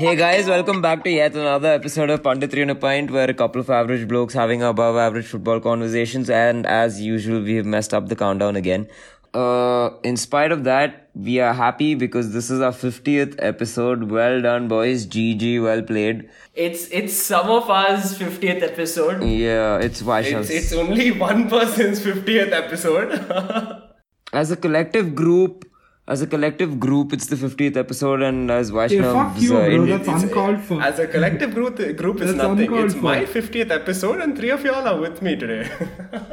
Hey guys, welcome back to yet another episode of Punditry on a Pint, where a couple of average blokes having above average football conversations, and as usual, we have messed up the countdown again. Uh, in spite of that, we are happy because this is our 50th episode. Well done, boys. GG, well played. It's it's some of us 50th episode. Yeah, it's Vaishnav's. It's, it's only one person's 50th episode. As a collective group, as a collective group, it's the 50th episode, and as Vaishnav, Vaishnav's fuck you, uh, bro. in- That's uncalled for. As a collective group, group is That's nothing. It's for. my 50th episode, and three of y'all are with me today.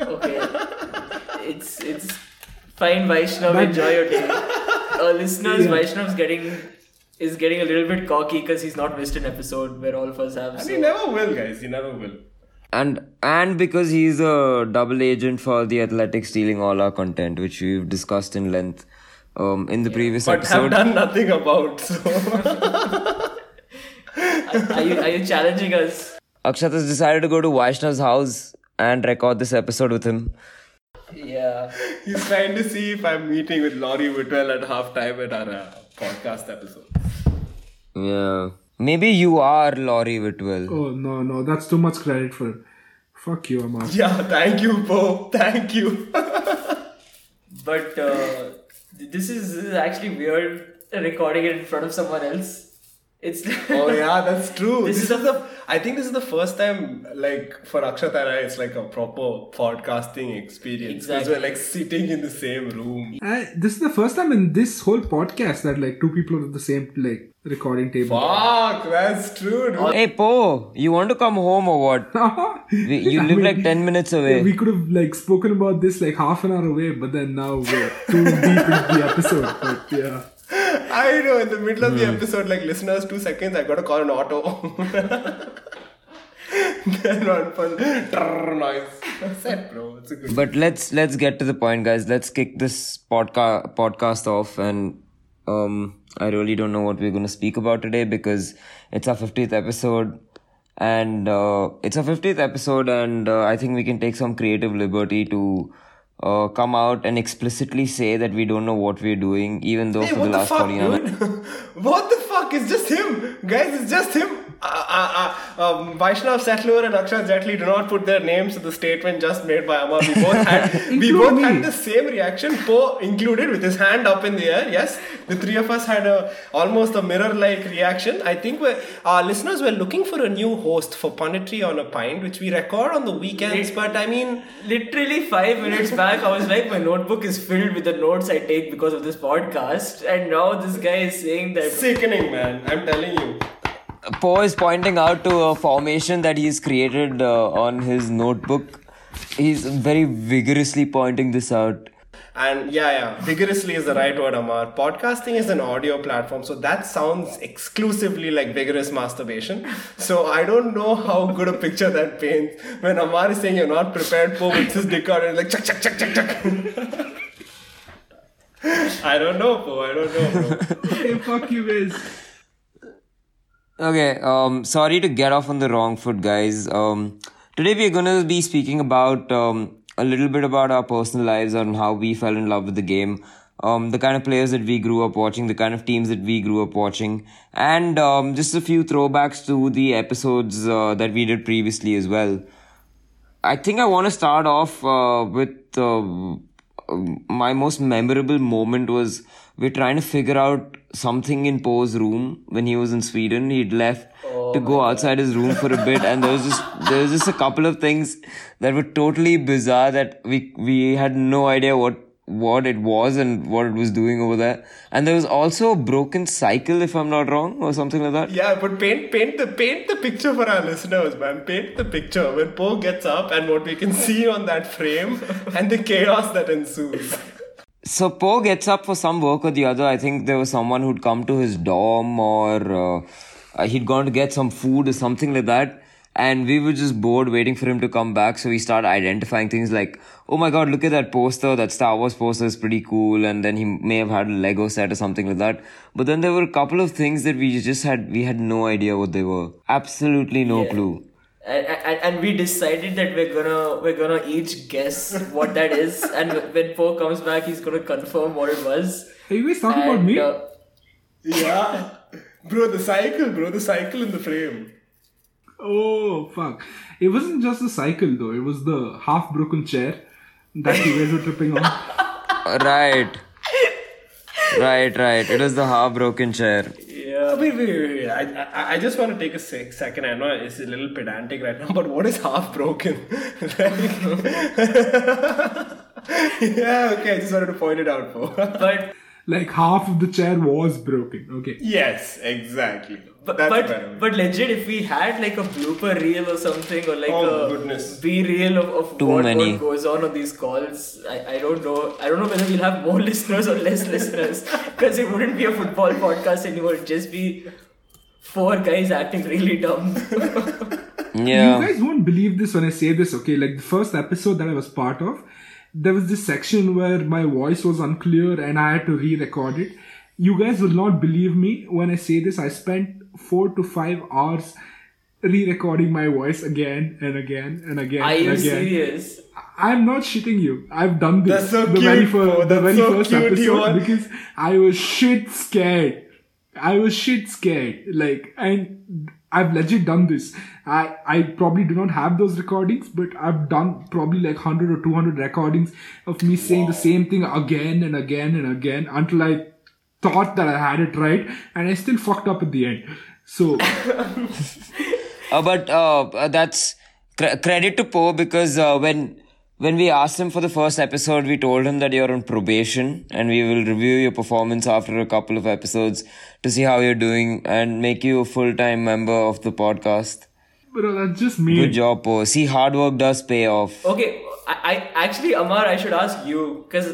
Okay. it's it's fine, Vaishnav. But- enjoy your day. Uh, listeners, Yeah. Vaishnav's getting is getting a little bit cocky because he's not missed an episode where all of us have. and So. you never will, guys. He never will. and and because he's a double agent for the Athletic stealing all our content, which we've discussed in length um, in the previous episode, But have done nothing about. So are you are you challenging us? Akshat has decided to go to Vaishnav's house and record this episode with him. Yeah. he's trying to see if I'm meeting with Laurie Whitwell at halftime at our uh, podcast episode. Yeah. Maybe you are Laurie Whitwell. Oh, no, no. That's too much credit for it. Fuck you, Amar. Yeah, thank you, Poe. Thank you. But uh, this is this is actually weird recording it in front of someone else. It's oh yeah, that's true. This This, is is the. I think this is the first time, like for Akshat and I, it's like a proper podcasting experience because Exactly. we're like sitting in the same room. I, this is the first time in this whole podcast that like two people are at the same like recording table. Fuck, that's true. Dude. Hey, Po, you want to come home or what? We, you I live mean, like 10 minutes away. We could have like spoken about this like half an hour away, but then now we're too deep into the episode. But yeah. I know. In the middle of the episode, like listeners, two seconds. I gotta call an auto. then one fun noise. Bro. It's a good. But let's let's get to the point, guys. Let's kick this podca- podcast off, and um, I really don't know what we're going to speak about today because it's our fiftieth episode, and uh, it's our fiftieth episode, and uh, I think we can take some creative liberty to. Uh, come out and explicitly say that we don't know what we're doing, even though Hey, for what the the fuck, 49 dude? what the fuck? It's just him, guys. It's just him. Uh, uh, uh, um, Vaishnav Settler and Akshat Jetli do not put their names to the statement just made by Amar. We both had we both me. had the same reaction. Poe included with his hand up in the air. Yes, the three of us had a almost a mirror-like reaction. I think we're, our listeners were looking for a new host for Punditry on a Pint, which we record on the weekends. But I mean, Literally five minutes back, I was like, my notebook is filled with the notes I take because of this podcast, and now this guy is saying that. sickening, man. I'm telling you. Poe is pointing out to a formation that he's created uh, on his notebook. He's very vigorously pointing this out. And yeah, yeah, vigorously is the right word, Amar. Podcasting is an audio platform, so that sounds exclusively like vigorous masturbation. So I don't know how good a picture that paints when Amar is saying you're not prepared, Poe whips his dick out and like chuck, chuck, chuck, chuck, chuck. I don't know, Poe. I don't know, bro. Hey, fuck you guys. Okay, um, sorry to get off on the wrong foot, guys. Um, today we're gonna be speaking about um, a little bit about our personal lives and how we fell in love with the game, um, the kind of players that we grew up watching, the kind of teams that we grew up watching, and um, just a few throwbacks to the episodes uh, that we did previously as well. I think I want to start off uh, with uh, my most memorable moment was we're trying to figure out something in Poe's room when he was in Sweden. He'd left oh to go outside his room for a bit, and there was just there was just a couple of things that were totally bizarre that we we had no idea what what it was and what it was doing over there. And there was also a broken cycle, if I'm not wrong, or something like that. Yeah, but paint paint the paint the picture for our listeners, man. Paint the picture when Poe gets up and what we can see on that frame and the chaos that ensues. So Poe gets up for some work or the other. I think there was someone who'd come to his dorm or uh, he'd gone to get some food or something like that. And we were just bored waiting for him to come back. So we started identifying things like, oh my god, look at that poster. That Star Wars poster is pretty cool. And then he may have had a Lego set or something like that. But then there were a couple of things that we just had, we had no idea what they were. Absolutely no Yeah. clue. And, and, and we decided that we're gonna we're gonna each guess what that is, and when Poe comes back, he's gonna confirm what it was. Are you guys talking about me? uh, Yeah. Bro, the cycle, bro, the cycle in the frame. Oh fuck! It wasn't just the cycle though. It was the half broken chair that you guys were tripping on. Right. Right, right. It was the half broken chair. Yeah. Wait, wait, wait, wait. I, I, I just want to take a sec- second. I know it's a little pedantic right now, but what is half broken? yeah, okay, I just wanted to point it out for. But Like half of the chair was broken. Okay. yes, exactly. But That's but, better. but legit, if we had like a blooper reel or something, or like Oh, a goodness. B reel of, of Too what, many. what goes on on these calls, I, I don't know. I don't know whether we'll have more listeners or less listeners because it wouldn't be a football podcast anymore. It'd just be four guys acting really dumb. Yeah. You guys won't believe this when I say this, okay? Like the first episode that I was part of, there was this section where my voice was unclear and I had to re record it. You guys will not believe me when I say this. I spent four to five hours re recording my voice again and again and again Are and you again. serious? I'm not shitting you. I've done this That's so the very cute, first, the very so first cute, episode because I was shit scared. I was shit scared. Like, and I've legit done this. I I probably do not have those recordings, but I've done probably like hundred or two hundred recordings of me saying the same thing again and again and again until I thought that I had it right, and I still fucked up at the end. So Uh, but uh, uh, that's cre- credit to Poe because uh, when when we asked him for the first episode, we told him that you're on probation and we will review your performance after a couple of episodes to see how you're doing and make you a full time member of the podcast. bro, that's just me. Good job, Poe. See, hard work does pay off. Okay, I, I actually Amar, I should ask you because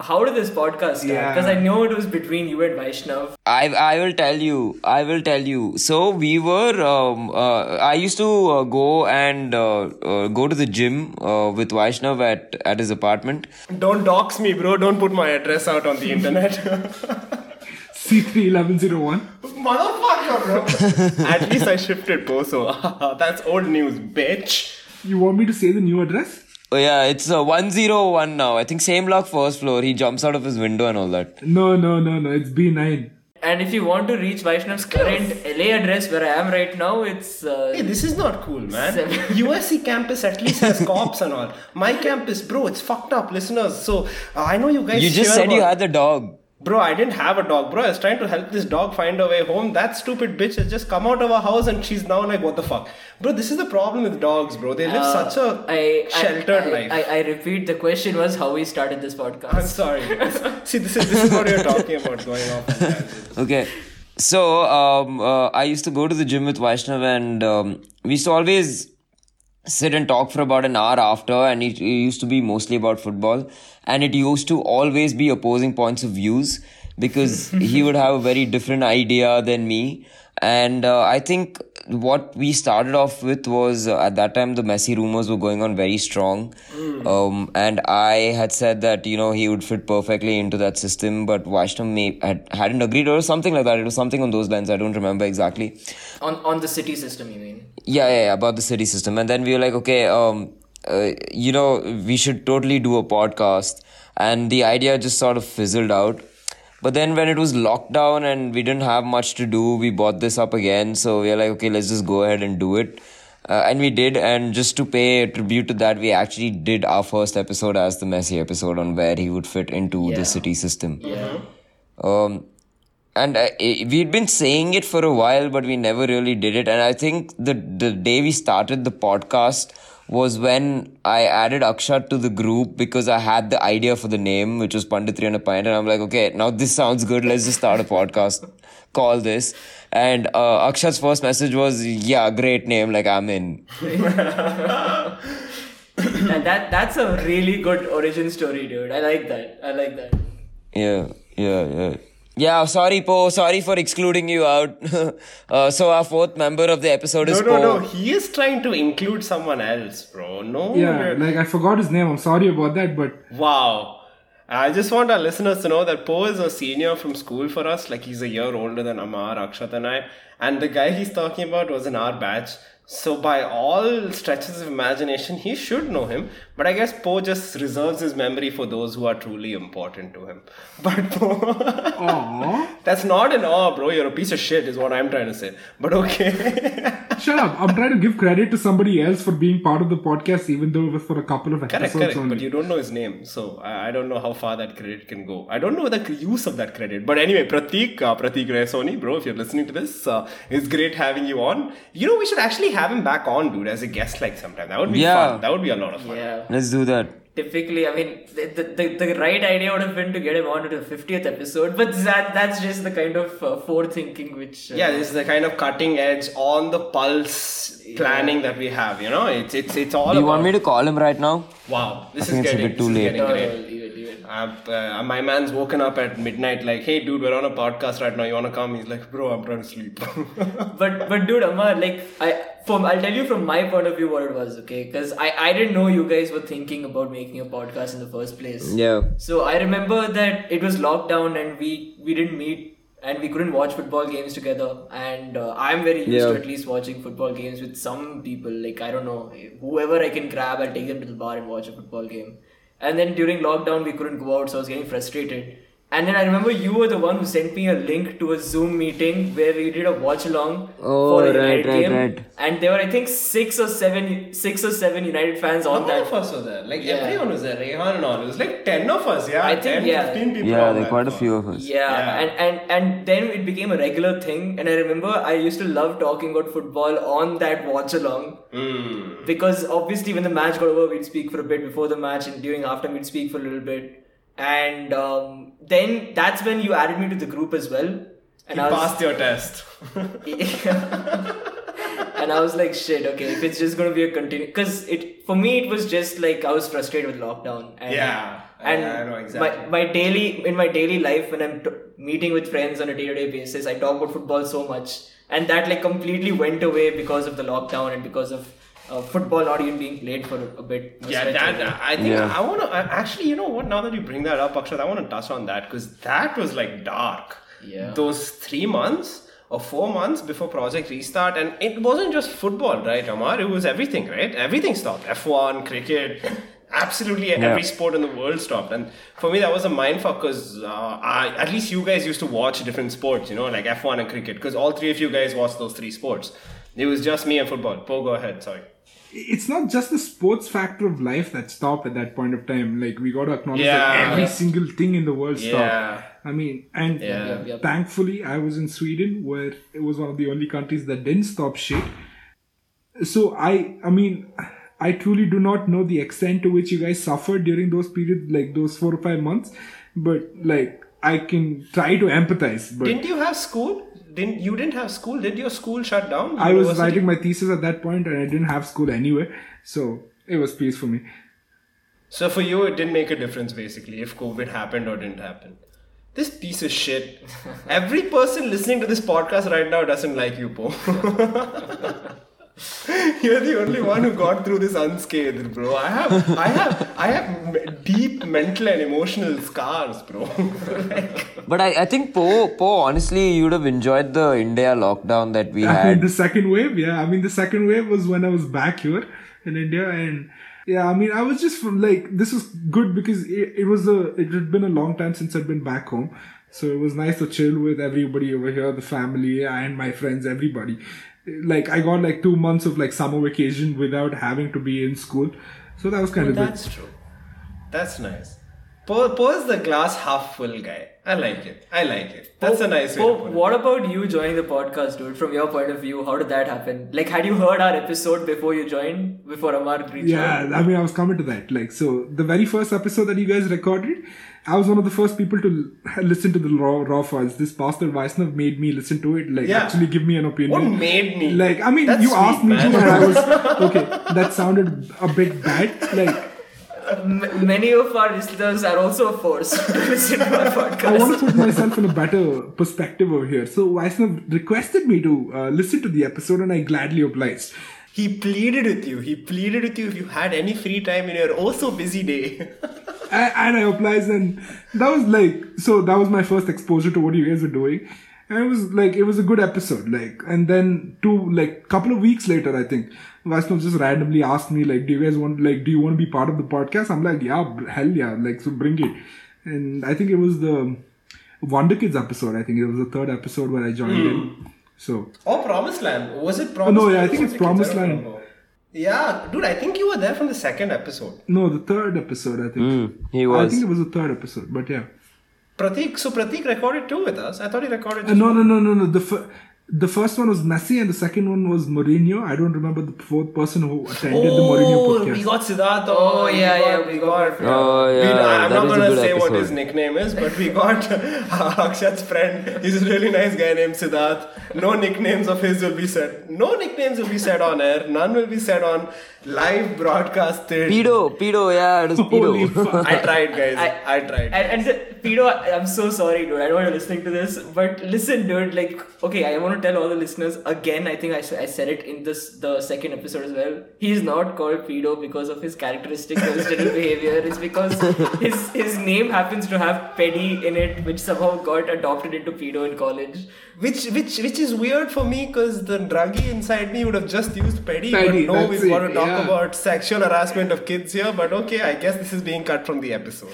how did this podcast start? Yeah. Because I know it was between you and Vaishnav. I I will tell you. I will tell you. So we were. Um, uh, I used to uh, go and uh, uh, go to the gym uh, with Vaishnav at at his apartment. Don't dox me, bro. Don't put my address out on the internet. C three eleven zero one. Motherfucker, bro. At least I shifted Poso. That's old news, bitch. You want me to say the new address? Oh yeah, it's uh, 101 now. I think same block, first floor. He jumps out of his window and all that. No, no, no, no. It's B nine. And if you want to reach Vaishnav's current LA address where I am right now, it's uh, Hey, this is not cool, man. USC campus at least has cops and all. My campus, bro, it's fucked up, listeners. So uh, I know you guys. You just cheer said you had the dog. Bro, I didn't have a dog, bro. I was trying to help this dog find a way home. That stupid bitch has just come out of her house and she's now like, what the fuck? Bro, this is the problem with dogs, bro. They live uh, such a I- I- sheltered I, life. I, I repeat, the question was how we started this podcast. I'm sorry. See, this is this is what you're talking about going off on. Okay. So um, uh, I used to go to the gym with Vaishnav and um, we used to always sit and talk for about an hour after and it, it used to be mostly about football and it used to always be opposing points of views because he would have a very different idea than me. And uh, i think what we started off with was uh, at that time the Messi rumors were going on very strong. Um, and i had said that you know he would fit perfectly into that system but Vaishnav may, had, hadn't agreed or something like that. It was something on those lines. I don't remember exactly. On on the city system, you mean? yeah, yeah, yeah, about the city system. And then we were like, okay, um, uh, you know, we should totally do a podcast. And the idea just sort of fizzled out. But then when it was lockdown and we didn't have much to do, we bought this up again. So we are like, okay, let's just go ahead and do it. Uh, and we did. And just to pay tribute to that, we actually did our first episode as the Messi episode on where he would fit into Yeah. the city system. Yeah. Um, and uh, we'd been saying it for a while, but we never really did it. And I think the the day we started the podcast was when I added Akshat to the group because I had the idea for the name, which was Punditry and a pint, and I'm like, okay, now this sounds good. Let's just start a podcast. Call this. And uh, Akshat's first message was, yeah, great name. Like I'm in. and that that's a really good origin story, dude. I like that. I like that. Yeah, yeah, yeah. Yeah, sorry, Po. Sorry for excluding you out. uh, so our fourth member of the episode No, is no, Po. no. He is trying to include someone else, bro. No. Yeah, like I forgot his name. I'm sorry about that, but Wow. I just want our listeners to know that Po is a senior from school for us. Like he's a year older than Amar, Akshat, and I. and the guy he's talking about was in our batch. So by all stretches of imagination, he should know him. But I guess Poe just reserves his memory for those who are truly important to him. But Poe, that's not an awe, bro. You're a piece of shit, is what I'm trying to say. But okay. Shut up. I'm trying to give credit to somebody else for being part of the podcast, even though it was for a couple of Correct, episodes correct. only. But you don't know his name, so I, I don't know how far that credit can go. I don't know the use of that credit. But anyway, Pratik, uh, Pratik bro, if you're listening to this, uh, it's great having you on. You know, we should actually have him back on, dude, as a guest like sometime. That would be Yeah. fun. That would be a lot of fun. Yeah. Let's do that. Typically, I mean, the, the, the, the right idea would have been to get him on to the 50th episode, but that that's just the kind of uh, forethinking which. Uh, Yeah, this is the kind of cutting edge, on the pulse planning that we have. You know, it's it's it's all Do you about. want me to call him right now? Wow, this I is think it's a getting bit too this is late. Getting No, no, great. leave it, leave it. Uh, uh, my man's woken up at midnight, like, hey, dude, we're on a podcast right now. You wanna come? He's like, bro, I'm trying to sleep. but but dude, Amma, like I from I'll tell you from my point of view what it was, okay? Because I I didn't know you guys were thinking about making a podcast in the first place. Yeah. So I remember that it was lockdown and we we didn't meet and we couldn't watch football games together. And uh, I'm very used to at least watching football games with some people. Like I don't know, whoever I can grab, I'll take them to the bar and watch a football game. And then during lockdown, we couldn't go out, so I was getting frustrated. And then I remember you were the one who sent me a link to a Zoom meeting where we did a watch along Oh, for a right, United right, game. right. And there were I think six or seven, six or seven United fans on All that. of us were there. Like Yeah. everyone was there. Rehan and all. It was like ten of us. Yeah, I think, 10, yeah. 15 people. Yeah, on there quite a few of us. Yeah, Yeah. And, and and then it became a regular thing. And I remember I used to love talking about football on that watch along Mm. because obviously when the match got over, we'd speak for a bit before the match, and during halftime we'd speak for a little bit. And um, then that's when you added me to the group as well. And You I was, passed your test. and I was like, shit, okay, if it's just gonna be a continue, because it for me it was just like I was frustrated with lockdown. And, Yeah, and I know exactly. My, my daily in my daily life when I'm t- meeting with friends on a day to day basis, I talk about football so much, and that like completely went away because of the lockdown and because of uh, football not even being played for a, a bit. a Yeah, that time. I think Yeah. I want to actually. You know what? Now that you bring that up, Akshat, I want to touch on that because that was like dark. Yeah. Those three months or four months before Project Restart, and it wasn't just football, right, Amar? It was everything, right? Everything stopped. F one, cricket. Absolutely every sport in the world stopped, and for me that was a mindfuck because uh, I, at least you guys used to watch different sports, you know, like F1 and cricket, because all three of you guys watched those three sports. It was just me and football. Poe, go ahead. Sorry. It's not just the sports factor of life that stopped at that point of time. Like we got to acknowledge Yeah. that every single thing in the world Yeah. stopped. I mean, and Yeah. Thankfully, I was in Sweden, where it was one of the only countries that didn't stop shit. So I, I mean, I truly do not know the extent to which you guys suffered during those periods, like those four or five months. But like, I can try to empathize. But Didn't you have school? Didn't you didn't have school? Did your school shut down? I was writing my thesis at that point, and I didn't have school anyway, so it was peace for me. So for you, it didn't make a difference basically if COVID happened or didn't happen. This piece of shit. Every person listening to this podcast right now doesn't like you, Po. You're the only one who got through this unscathed, bro. I have, I have, I have deep mental and emotional scars, bro. like, But I, I think Poe, Poe, honestly, you would have enjoyed the India lockdown that we I mean, had. the second wave, yeah. I mean, the second wave was when I was back here in India, and yeah, I mean, I was just from like this was good because it, it was a it had been a long time since I'd been back home, so it was nice to chill with everybody over here, the family and my friends, everybody. Like I got like two months of like summer vacation without having to be in school, so that was kind oh, of good. that's true. That's nice. Po, po the glass half full guy. I like it. I like it. That's a nice way Oh, to put it. what about you joining the podcast, dude? From your point of view, how did that happen? Like, had you heard our episode before you joined? Before Amar reached Yeah, out? I mean, I was coming to that. Like, so the very first episode that you guys recorded, I was one of the first people to listen to the raw raw files. This pastor Vaishnav made me listen to it. Like, Yeah. actually give me an opinion. What made me? Like, I mean, That's you sweet, asked me man. to, and I was okay. That sounded a bit bad. Like, M- many of our listeners are also forced to listen to our podcast. I want to put myself in a better perspective over here. So Vaishnav requested me to uh, listen to the episode, and I gladly obliged. He pleaded with you. He pleaded with you if you had any free time in your oh so busy day. and, and I obliged, and that was like so. That was my first exposure to what you guys were doing, and it was like it was a good episode. Like, and then two like couple of weeks later, I think Vaishnav just randomly asked me like, "Do you guys want like do you want to be part of the podcast?" I'm like, "Yeah, hell yeah!" Like, so bring it. And I think it was the Wonder Kids episode. I think it was the third episode where I joined in. So Oh, Promised Land. Was it Promised no, yeah, Land I think it's Wonder Promised Land. Yeah, dude, I think you were there from the second episode. no, the third episode. I think. Hmm, he I think it was the third episode, but yeah. Pratik, so Pratik recorded two with us. I thought he recorded. Uh, no, no, no, no, no. The fir- the first one was Messi, and the second one was Mourinho. I don't remember the fourth person who attended the Mourinho Oh, podcast. we got Siddharth. Oh, on, yeah, we yeah, we we got- got. Oh, we- yeah, I'm that not is gonna good say what his nickname is, but we got Akshat's friend. He's a really nice guy named Siddharth. No nicknames of his will be said. No nicknames will be said on air. None will be said on live broadcasted. Pedo, pedo, yeah, it was Holy pedo. fuck. I tried, guys. I, I- tried. And, and the, Pedo, I- I'm so sorry, dude. I know you're listening to this, but listen, dude. Like, okay, I want to tell all the listeners again. I think I, I said it in this the second episode as well. He's not called Pedo because of his characteristic vegetarian behavior. It's because his his name happens to have Peddy in it, which somehow got adopted into Pedo in college. Which which which is weird for me because the druggie inside me would have just used petty, Petty, but no, that's we want it, to talk yeah. about sexual harassment of kids here. But okay, I guess this is being cut from the episode.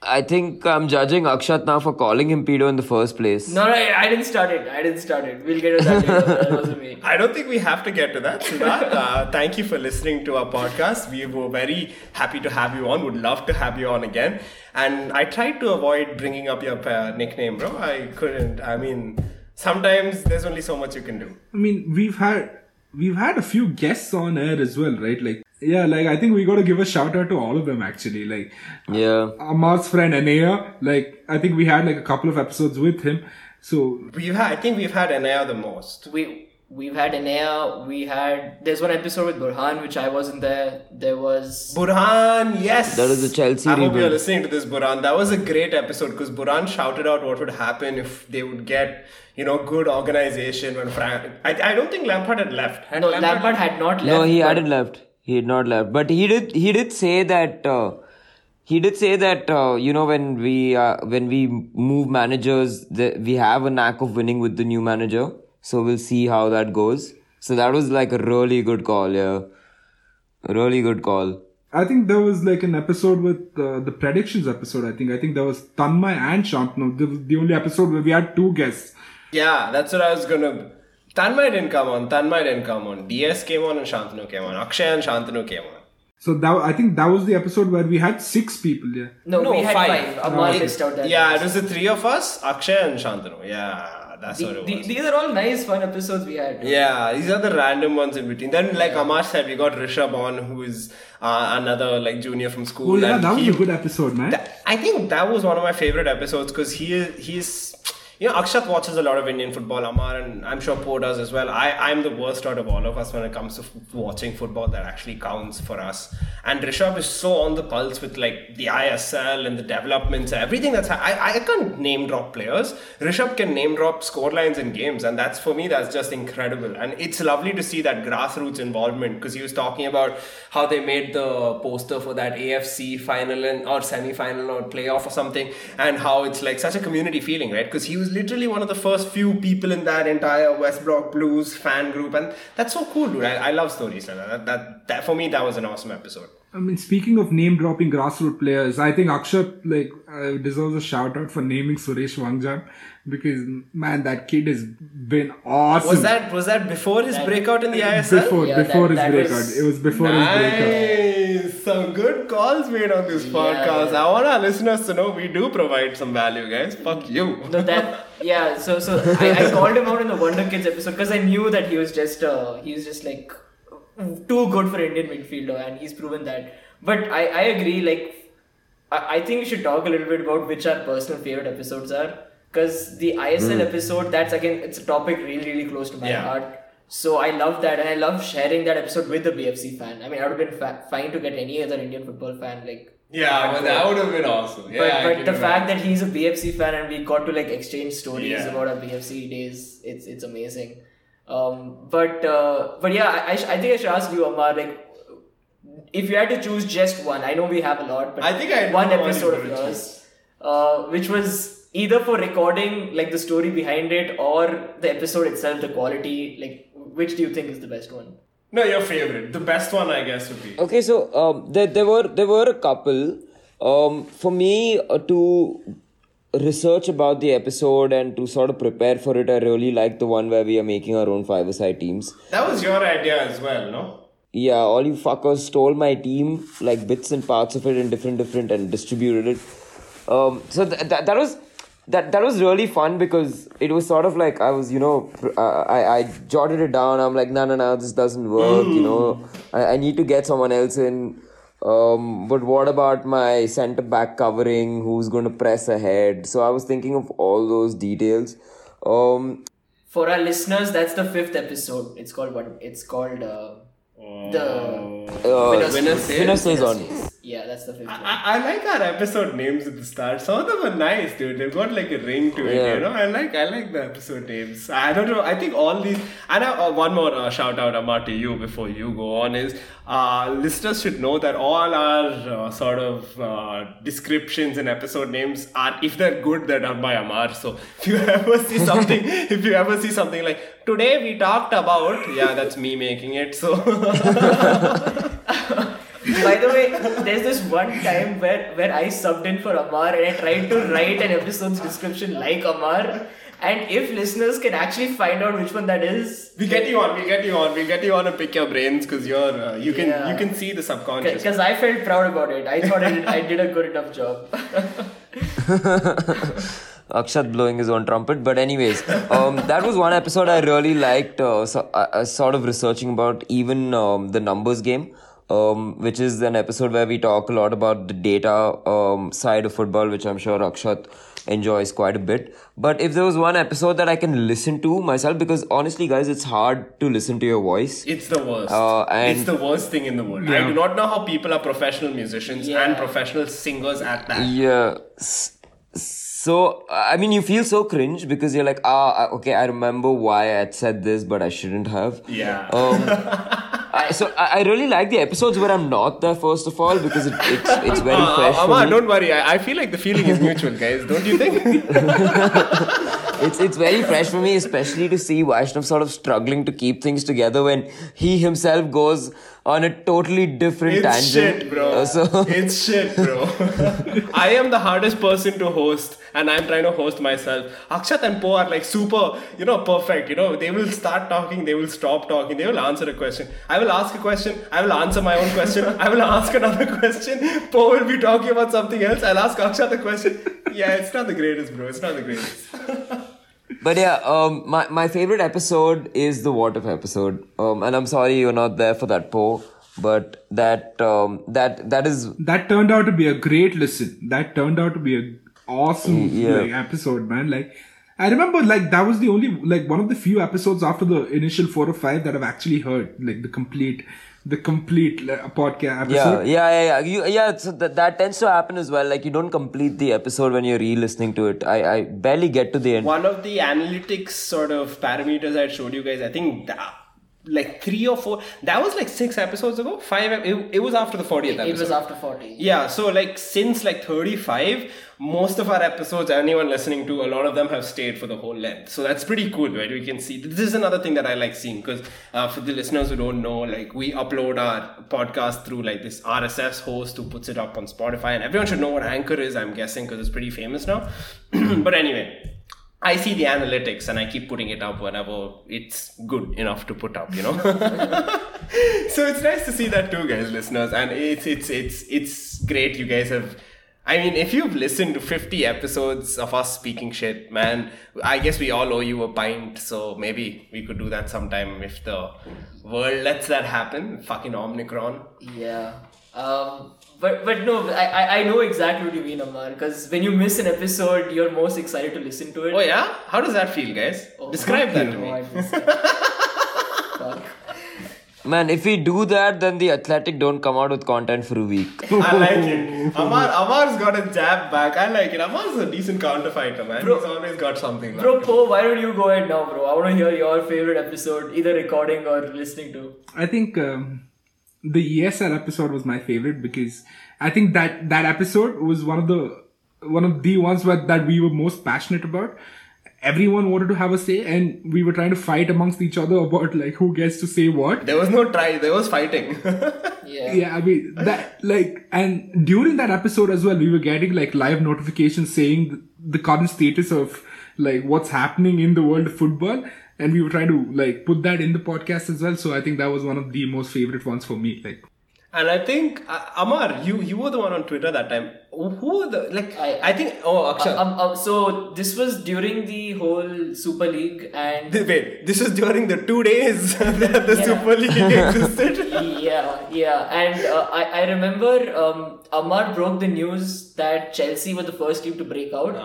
I think I'm judging Akshat now for calling him pedo in the first place. No, no, I, I didn't start it. I didn't start it. We'll get to that. That wasn't me. I don't think we have to get to that, Siddharth. Uh, thank you for listening to our podcast. We were very happy to have you on. Would love to have you on again. And I tried to avoid bringing up your uh, nickname, bro. I couldn't. I mean, sometimes there's only so much you can do. I mean, we've had we've had a few guests on air as well, right? Like, yeah, like I think we got to give a shout out to all of them actually. Like Yeah. Amar's friend Anaya, like I think we had like a couple of episodes with him. So We've had, I think we've had Anaya the most. we we've had Anaya, we had there's one episode with Burhan which I wasn't there. There was Burhan, yes. That is the Chelsea I hope you're listening to this, Burhan. That was a great episode because Burhan shouted out what would happen if they would get, you know, good organization when Frank. I, I don't think Lampard had left. Had no Lampard had not left. No, he but- hadn't left. He had not left. But he did. He did say that. Uh, he did say that. Uh, you know, when we uh, when we move managers, the, we have a knack of winning with the new manager. So we'll see how that goes. So that was like a really good call. Yeah, a really good call. I think there was like an episode with uh, the predictions episode. I think I think there was Tanmay and Shantanu. There was the only episode where we had two guests. Yeah, that's what I was gonna. Tanmay didn't come on. Tanmay didn't come on. DS came on and Shantanu came on. Akshay and Shantanu came on. So that I think that was the episode where we had six people. Yeah. No, No, we had five. five. Amar It- missed out that. yeah, it was the three of us, Akshay and Shantanu. Yeah, that's what The- it the- was. these are all nice, fun episodes we had. Yeah, these are the random ones in between. Then, like Amar said, we got Rishabh on, who is uh, another like junior from school. Oh yeah, and that was he- a good episode, man. Th- I think that was one of my favorite episodes because he is he's you know Akshat watches a lot of Indian football, Amar, and I'm sure Poe does as well. I I'm the worst out of all of us when it comes to f- watching football that actually counts for us. And Rishabh is so on the pulse with like the ISL and the developments, everything that's ha- I I can't name drop players. Rishabh can name drop score lines in games, and that's for me that's just incredible. And it's lovely to see that grassroots involvement because he was talking about how they made the poster for that AFC final and or semi final or playoff or something, and how it's like such a community feeling, right? Because he was literally one of the first few people in that entire West Block Blues fan group, and that's so cool, dude. I, I love stories like that. That, that. That for me, that was an awesome episode. I mean, speaking of name dropping grassroots players, I think Akshat like uh, deserves a shout out for naming Suresh Wangjam because man, that kid has been awesome. Was that was that before his breakout in the ISL? before Yeah, before that- his that was- breakout? It was before his breakout. Some good calls made on this podcast. yeah. I want our listeners to know we do provide some value, guys. Fuck you. No, that yeah. So so I, I called him out in the Wonder Kids episode because I knew that he was just uh, he was just like too good for Indian midfielder, and he's proven that. But I I agree. Like I, I think we should talk a little bit about which our personal favorite episodes are. Because the ISL episode, that's again, it's a topic really, really close to my Yeah. heart. So I love that, and I love sharing that episode with the BFC fan. I mean, I would have been fa- fine to get any other Indian football fan like Yeah, but that would have been awesome. Yeah, but, but the fact that he's a BFC fan and we got to like exchange stories Yeah. about our BFC days, it's it's amazing. Um, but uh, but yeah, I, I, think I should ask you, Amar, like if you had to choose just one, I know we have a lot, but I think I one one episode of yours, uh, which was either for recording like the story behind it or the episode itself, the quality. Like, which do you think is the best one? No, your favorite. The best one, I guess, would be. Okay, so um, there, there were there were a couple. Um, for me uh, to research about the episode and to sort of prepare for it, I really like the one where we are making our own five-a-side teams. That was your idea as well, no? Yeah, all you fuckers stole my team, like bits and parts of it, and different, different, and distributed it. Um, so th- that that was that that was really fun because it was sort of like I was, you know, uh, I I jotted it down. I'm like, no, no, no, this doesn't work. You know, I, I need to get someone else in. Um, but what about my center back covering? Who's going to press ahead? So I was thinking of all those details. Um, For our listeners, that's the fifth episode. It's called what? It's called uh, the uh, Winner Winner Stays. Stays? Winner stays on. Yeah, that's the fifth one. I, I like our episode names at the start. Some of them are nice, dude. They've got like a ring to it, you know. I like I like the episode names. I don't know. I think all these. And I, uh, one more uh, shout out, Amar, to you before you go on is uh, listeners should know that all our uh, sort of uh, descriptions and episode names are, if they're good, they're done by Amar. So if you ever see something, if you ever see something like today we talked about, yeah, that's me making it. So By the way, there's this one time where, where I subbed in for Amar and I tried to write an episode's description like Amar. And if listeners can actually find out which one that is, We get you on. We get you on. We get you on and pick your brains because you're uh, you can Yeah. you can see the subconscious. because I felt proud about it. I thought I did, I did a good enough job. Akshat blowing his own trumpet. But anyways, um, that was one episode I really liked. Uh, so, uh, uh, sort of researching about even um, the numbers game, um, which is an episode where we talk a lot about the data um, side of football, which I'm sure Akshat enjoys quite a bit. But if there was one episode that I can listen to myself, because honestly, guys, it's hard to listen to your voice. It's the worst. Uh, and- it's the worst thing in the world. I do not know how people are professional musicians Yeah. and professional singers at that. Yeah. S- So, I mean, you feel so cringe because you're like, ah, okay, I remember why I said this, but I shouldn't have. Yeah. Um, I, so I, really like the episodes where I'm not there first of all because it, it's it's very Uh, fresh for Amar, me. don't worry. I, I feel like the feeling is mutual, guys. Don't you think? It's it's very fresh for me, especially to see Vaishnav sort of struggling to keep things together when he himself goes on a totally different tangent. it's tangent. shit, bro. Uh, so it's shit, bro. I am the hardest person to host, and I'm trying to host myself. Akshat and Po are like super, you know, perfect. You know, they will start talking, they will stop talking, they will answer a question. I will ask a question, I will answer my own question, I will ask another question. Po will be talking about something else. I'll ask Akshat a question. Yeah, it's not the greatest, bro. It's not the greatest. But yeah, um, my, my favorite episode is the What If episode. Um, and I'm sorry you're not there for that Poe, but that um, that that is that turned out to be a great listen. That turned out to be a awesome Yeah. like, episode, man. Like I remember, like that was the only like one of the few episodes after the initial four or five that I've actually heard, like the complete, the complete like, podcast yeah episode. yeah yeah yeah you, yeah. So that, that tends to happen as well. Like you don't complete the episode when you're re-listening to it. I I barely get to the end. One of the analytics sort of parameters I showed you guys, I think that, like three or four, that was like six episodes ago. Five, it, it was after the 40th episode. It was after 40. Yeah, so like since like 35, most of our episodes, anyone listening to, a lot of them have stayed for the whole length. So that's pretty cool, right? We can see this is another thing that I like seeing because uh, for the listeners who don't know, like we upload our podcast through like this RSS host who puts it up on Spotify, and everyone should know what Anchor is, I'm guessing, because it's pretty famous now. but anyway. I see the analytics and I keep putting it up whenever it's good enough to put up, you know. so it's nice to see that too, guys, listeners, and it's it's it's it's great. You guys have. I mean, if you've listened to 50 episodes of us speaking shit, man, I guess we all owe you a pint. So maybe we could do that sometime if the world lets that happen. Fucking Omnicron. Yeah. Um, but but no, I, I I know exactly what you mean, Amar. Because when you miss an episode, you're most excited to listen to it. Oh yeah, how does that feel, guys? Oh, Describe that to me. I missed Man, if we do that, then the Athletic don't come out with content for a week. I like it. Amar, Amar's got a jab back. I like it. Amar's a decent counter fighter, man. Bro- He's always got something. Bro, like it. Po, why don't you go ahead now, bro? I want to hear your favorite episode, either recording or listening to. I think um, the ESL episode was my favorite because I think that that episode was one of the one of the ones where, that we were most passionate about. Everyone wanted to have a say, and we were trying to fight amongst each other about like who gets to say what. There was no try. There was fighting. Yeah. Yeah, I mean that like, and during that episode as well, we were getting like live notifications saying the, the current status of like what's happening in the world of football, and we were trying to like put that in the podcast as well. So I think that was one of the most favorite ones for me. Like, and I think uh, Amar, you you were the one on Twitter that time. Who were the like? I, I- think. Oh, Akshat. Um, um, so this was during the whole Super League, and Wait, this was during the two days that the Yeah. Super League existed. yeah, yeah, and uh, I I remember um, Amar broke the news that Chelsea were the first team to break out,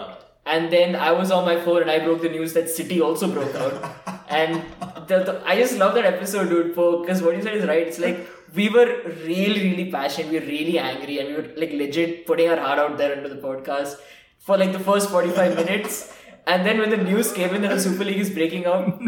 and then I was on my phone and I broke the news that City also broke out, and the, the, I just love that episode, dude. Because what you said is right. It's like we were really, really passionate, we were really angry, and we were like legit putting our heart out there into the podcast for like the first forty five minutes. And then when the news came in that the Super League is breaking out,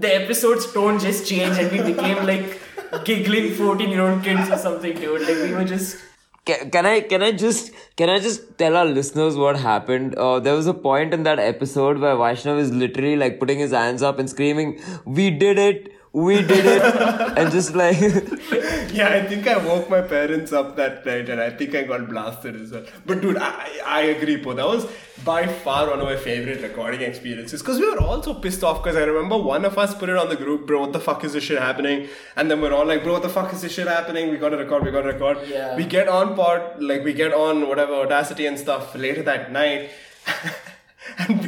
the episode's tone just changed and we became like giggling 14 year old kids or something, dude. Like we were just. Can, can I can I just can I just tell our listeners what happened? Uh, there was a point in that episode where Vaishnav is literally like putting his hands up and screaming, "We did it! We did it!" and just like yeah, I think I woke my parents up that night, and I think I got blasted as well. But dude, I, I agree, Po. That was by far one of my favorite recording experiences because we were all so pissed off. Because I remember one of us put it on the group, bro. What the fuck is this shit happening? And then we're all like, bro, what the fuck is this shit happening? We gotta record. We gotta record. Yeah. We get on pod, like we get on whatever Audacity and stuff later that night.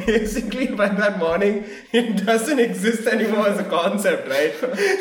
Basically, by that morning, it doesn't exist anymore as a concept, right?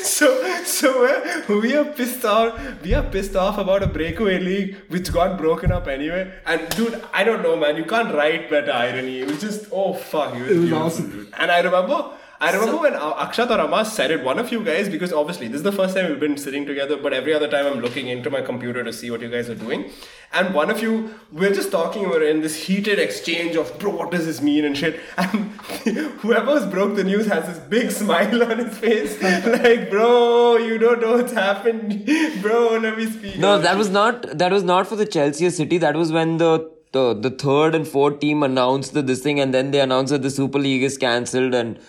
So, so we're, we are pissed off. We are pissed off about a breakaway league which got broken up anyway. And dude, I don't know, man. You can't write better irony. It was just oh fuck. It was, was awesome. dude. And I remember. I remember when uh, Akshat or Amas said it, one of you guys, because obviously this is the first time we've been sitting together, but every other time I'm looking into my computer to see what you guys are doing. And one of you, we're just talking, we're in this heated exchange of, bro, what does this mean and shit. And whoever's broke the news has this big smile on his face, like, bro, you don't know what's happened. Bro, let me speak. no, that was not that was not for the Chelsea City. That was when the the, the third and fourth team announced the, this thing, and then they announced that the Super League is cancelled, and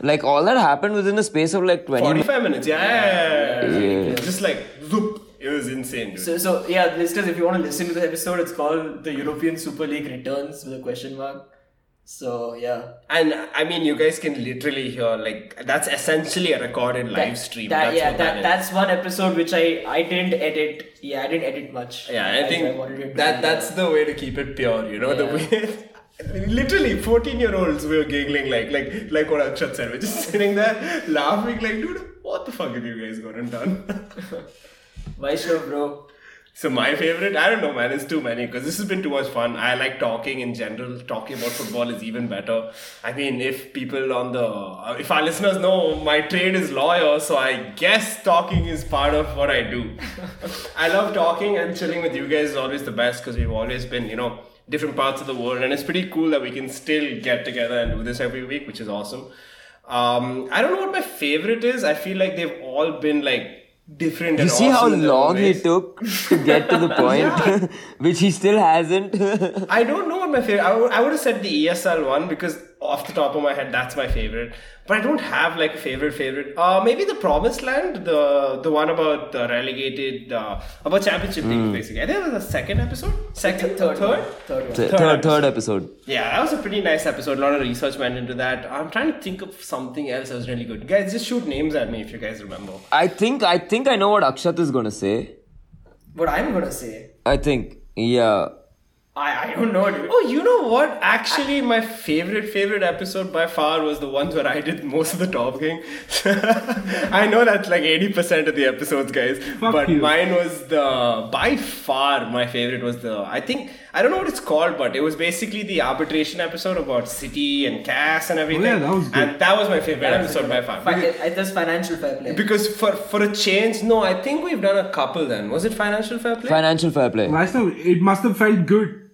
like all that happened within the space of like twenty. minutes. 45 minutes, yeah. yeah, yeah, yeah. Yeah. Just like, zoop. It was insane, dude. So, so yeah, listeners, if you want to listen to the episode, it's called The European Super League Returns with a question mark. So, yeah. And I mean, you guys can literally hear like that's essentially a recorded live stream. That, that's yeah, what that, that is. one episode which I I didn't edit. Yeah, I didn't edit much. yeah, I think wanted it to that that's the way to keep it pure. You know the Yeah. way. Literally, fourteen-year-olds were giggling like like like what Akshat said. We're just sitting there laughing like, dude, what the fuck have you guys gone and done? Vaishnav, bro. So my favorite, I don't know, man. It's too many because this has been too much fun. I like talking in general. Talking about football is even better. I mean, if people on the, uh, if our listeners know, my trade is lawyer, so I guess talking is part of what I do. I love talking and chilling with you guys is always the best because we've always been, you know, different parts of the world, and it's pretty cool that we can still get together and do this every week, which is awesome. Um, I don't know what my favorite is. I feel like they've all been like different. You see how awesome own long he took to get to the point, which he still hasn't. I don't know what my favorite. I would, I would have said the ESL one because off the top of my head, that's my favorite. But I don't have like a favorite favorite. Uh, maybe the Promised Land, the the one about the relegated, uh, about championship teams basically. I think it was the second episode, second, Third, third. one. third one. Third third, episode. third episode. Yeah, that was a pretty nice episode. A lot of research went into that. I'm trying to think of something else that was really good. Guys, just shoot names at me if you guys remember. I think I think I know what Akshat is gonna say. What I'm gonna say, I think yeah. I I don't know, dude. Oh, you know what? Actually, my favorite favorite episode by far was the ones where I did most of the talking. I know that's like eighty percent of the episodes, guys. Fuck but you. mine was the by far my favorite was the I think I don't know what it's called, but it was basically the arbitration episode about City and CAS and everything. Oh, that was good. And that was my favorite episode by far. Fi- it, it does financial fair play. Because for for a change, no, I think we've done a couple. Then was it financial fair play? Financial fair play. Vaishnav, it must have felt good.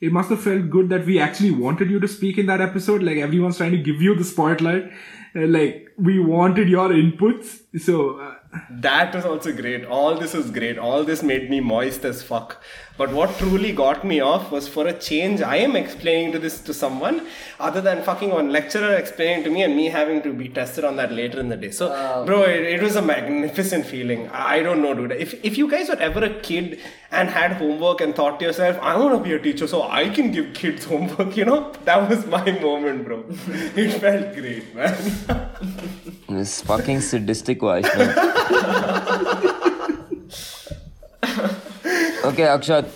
It must have felt good that we actually wanted you to speak in that episode. Like everyone's trying to give you the spotlight. Uh, like we wanted your inputs. So uh, That was also great. All this was great. All this made me moist as fuck. But what truly got me off was for a change, I am explaining to this to someone other than fucking one lecturer explaining to me and me having to be tested on that later in the day. So, oh. bro, it, it was a magnificent feeling. I don't know, dude. If, if you guys were ever a kid and had homework and thought to yourself, I want to be a teacher so I can give kids homework, you know, that was my moment, bro. it felt great, man. This fucking sadistic Vaishnav. Okay, Akshat.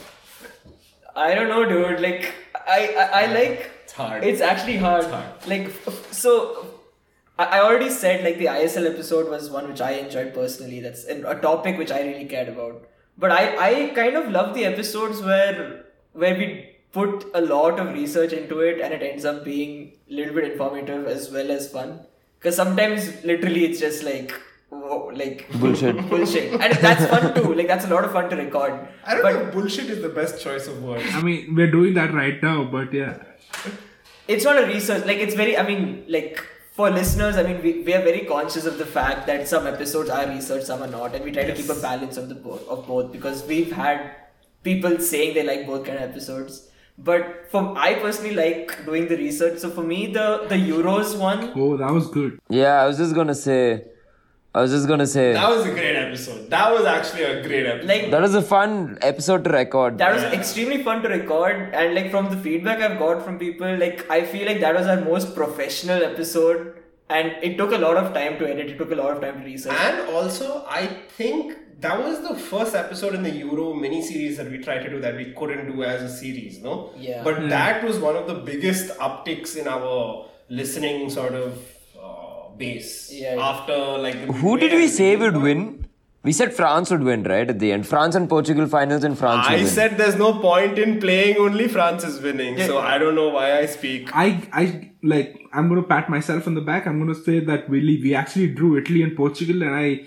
I don't know, dude. Like, I, I, I like. It's hard. It's actually hard. hard. Like, so. I I already said like the ISL episode was one which I enjoyed personally. That's a topic which I really cared about. But I, I kind of love the episodes where where we put a lot of research into it and it ends up being a little bit informative as well as fun. Because sometimes literally it's just like whoa, like Bullshit. bullshit, and that's fun too. Like that's a lot of fun to record. I don't but, know bullshit is the best choice of words. I mean, we're doing that right now, but yeah. it's not a research like it's very i mean like for listeners i mean we, we are very conscious of the fact that some episodes are research some are not and we try to keep a balance of the both of both because we've had people saying they like both kind of episodes but for i personally like doing the research so for me the the euros one Oh, that was good. Yeah, I was just gonna say. I was just gonna say. That was a great episode. That was actually a great episode. like That was a fun episode to record. that was extremely fun to record and like from the feedback i've got from people like i feel like that was our most professional episode and it took a lot of time to edit it took a lot of time to research And also, I think that was the first episode in the Euro mini series that we tried to do that we couldn't do as a series, no? Yeah. But hmm. that was one of the biggest upticks in our listening sort of base. Yeah, yeah. After like. Who did we say would win? We said France would win, right? At the end, France and Portugal finals, and France would I win. said there's no point in playing. Only France is winning. So I don't know why I speak. I, I like. I'm gonna pat myself on the back. I'm gonna say that really, we actually drew Italy and Portugal, and I,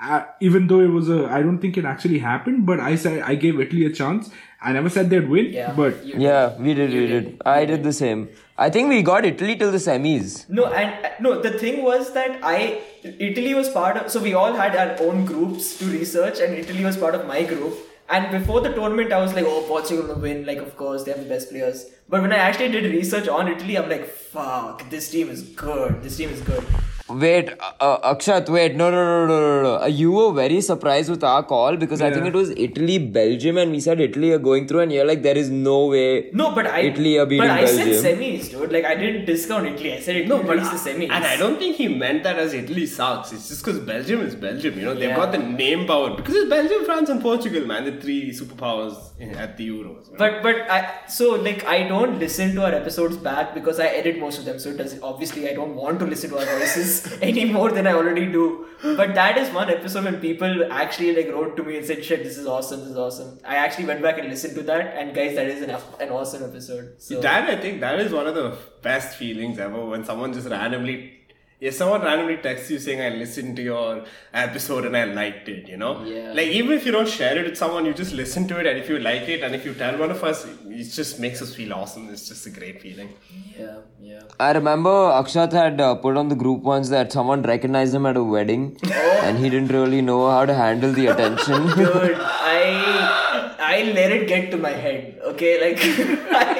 uh, even though it was a, I don't think it actually happened, but I said I gave Italy a chance. I never said they'd win, yeah but yeah, we did, we did. I did the same. I think we got Italy till the semis. No, and uh, no, the thing was that I Italy was part of so we all had our own groups to research and Italy was part of my group. And before the tournament I was like, oh Portugal will win, like of course they have the best players. But when I actually did research on Italy, I'm like, fuck, this team is good. This team is good. Wait, uh, uh, Akshat, wait, no, no, no, no, no, no. Uh, You were very surprised with our call because I think it was Italy, Belgium, and we said Italy are going through, and you're like, there is no way. No, but I Italy are beating but I Belgium. said semis, dude. Like I didn't discount Italy. I said Italy no, reached the semis. And I don't think he meant that as Italy sucks. It's just because Belgium is Belgium. You know, they've Yeah. got the name power. Because it's Belgium, France, and Portugal, man. The three superpowers in, at the Euros. you know? But but I so like I don't listen to our episodes back because I edit most of them. So it does obviously I don't want to listen to our voices any more than I already do. But that is one episode when people actually like wrote to me and said, "Shit, this is awesome. This is awesome." I actually went back and listened to that, and guys, that is an an awesome episode. So That I think that is one of the best feelings ever when someone just randomly, if someone randomly texts you saying I listened to your episode and I liked it, you know, Yeah. like even if you don't share it with someone, you just listen to it and if you like it and if you tell one of us, it just makes us feel awesome. It's just a great feeling. yeah, yeah. I remember Akshat had uh, put on the group once that someone recognized him at a wedding, and he didn't really know how to handle the attention. Dude, I I let it get to my head. Okay, like I,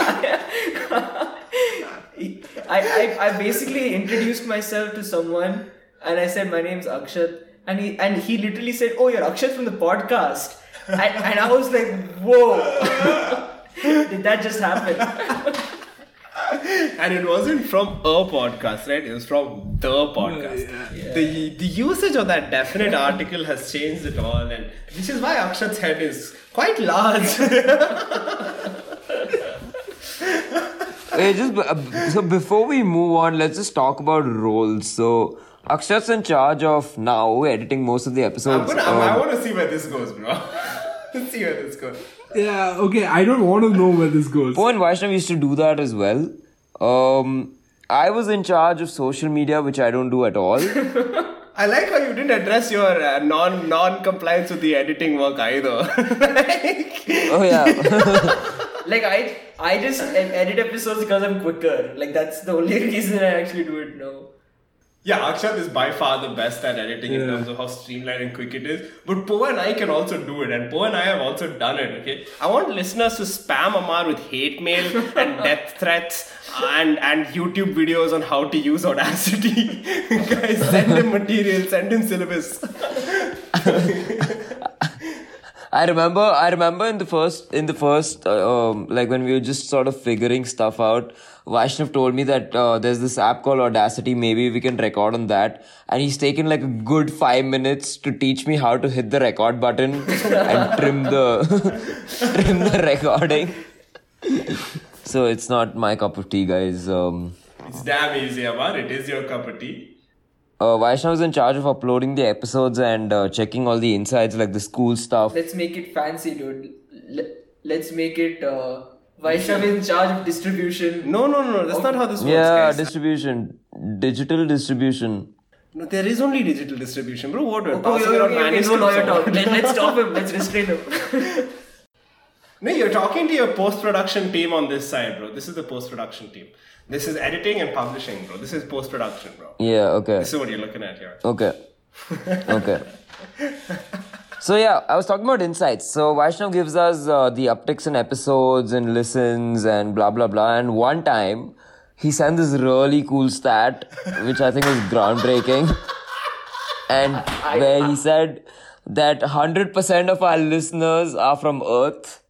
I, I, I basically introduced myself to someone and I said my name's Akshat and he and he literally said, "Oh, you're Akshat from the podcast," and, and I was like, "Whoa, did that just happen?" And it wasn't from a podcast, right? It was from the podcast. The the usage of that definite article has changed it all, and which is why Akshat's head is quite large. Wait, just b- uh, so before we move on, let's just talk about roles. So Akshat's in charge of now editing most of the I'm episodes. gonna, I Um, want to see where this goes, bro. Let's see where this goes. yeah, okay. I don't want to know where this goes. Poe and Vaishnav used to do that as well. Um, I was in charge of social media, which I don't do at all. I like how you didn't address your uh, non non compliance with the editing work either. Like- oh yeah, Like I I just edit episodes because I'm quicker. Like that's the only reason I actually do it now. Yeah, Akshat is by far the best at editing in terms of how streamlined and quick it is. But Poe and I can also do it, and Poe and I have also done it. Okay, I want listeners to spam Amar with hate mail and death threats and and YouTube videos on how to use Audacity. Guys, send him material, send him syllabus. I remember, I remember in the first, in the first, uh, um, like when we were just sort of figuring stuff out, Vaishnav told me that uh, there's this app called Audacity. Maybe we can record on that. And he's taken like a good five minutes to teach me how to hit the record button and trim the trim the recording. so it's not my cup of tea, guys. Um, It's damn easy, Amar. It is your cup of tea. Uh, Vaishnav is in charge of uploading the episodes and uh, checking all the insides, like the school stuff. Let's make it fancy, dude. L- let's make it. Uh, Vaishnav is in charge of distribution. No, no, no. That's not how this works, Yeah, guys. distribution, digital distribution. no, there is only digital distribution, bro. What? We're Oh, passing okay, around okay, okay, no manuscripts lawyer or talk. what? Let, let's stop him. Let's restrain him. No, you're talking to your post production team on this side, bro. This is the post production team. This is editing and publishing, bro. This is post production, bro. Yeah, okay. This is what you're looking at here. Okay. Okay. so yeah, I was talking about insights. So Vaishnav gives us uh, the upticks in episodes and listens and blah blah blah. And one time, he sent this really cool stat, which I think was groundbreaking, and where he said that hundred percent of our listeners are from Earth.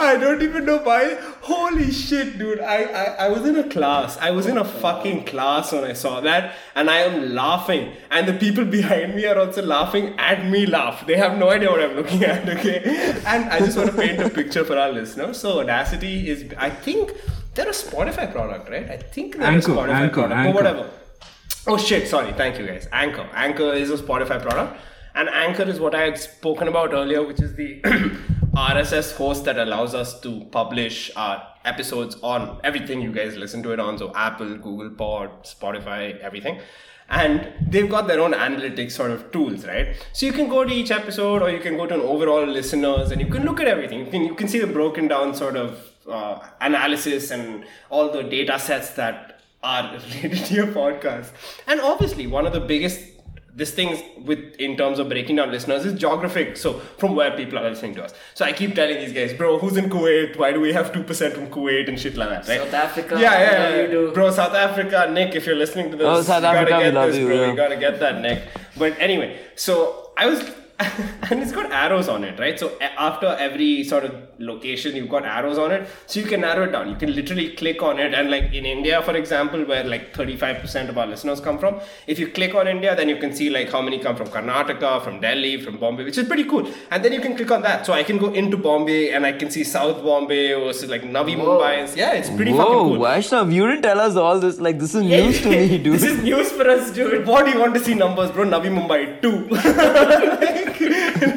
I don't even know why. Holy shit, dude. I, I, I was in a class. I was in a fucking class when I saw that, and I am laughing. And the people behind me are also laughing at me laugh. They have no idea what I'm looking at, okay? And I just want to paint a picture for our listeners. So, Audacity is, I think, they're a Spotify product, right? I think they're Anchor, a Spotify Anchor, product, Anchor. but whatever. Oh shit, sorry. Thank you guys. Anchor. Anchor is a Spotify product. And Anchor is what I had spoken about earlier, which is the RSS host that allows us to publish our episodes on everything you guys listen to it on. So Apple, Google Pod, Spotify, everything. And they've got their own analytics sort of tools, right? So you can go to each episode or you can go to an overall listeners and you can look at everything. You can, you can see the broken down sort of uh, analysis and all the data sets that are related to your podcast. And obviously, one of the biggest this things with in terms of breaking down listeners is geographic. So from where people are listening to us. So I keep telling these guys, bro, who's in Kuwait? Why do we have two percent from Kuwait and shit like that? Right? South Africa, Yeah, yeah, yeah, do you do? bro. South Africa, Nick. If you're listening to this, Oh, South you gotta Africa, get love this, you, bro. yeah. You gotta get that, Nick. But anyway, so I was. and it's got arrows on it, right? So after every sort of location, you've got arrows on it, so you can narrow it down. You can literally click on it, and like in India, for example, where like 35% of our listeners come from, if you click on India, then you can see like how many come from Karnataka, from Delhi, from Bombay, which is pretty cool. And then you can click on that, so I can go into Bombay and I can see South Bombay versus like Navi Mumbai. And, yeah, it's pretty fucking Whoa, cool. Vaishnav, you didn't tell us all this. Like this is news to me, dude. this is news for us, dude. What do you want to see numbers, bro? Navi Mumbai 2.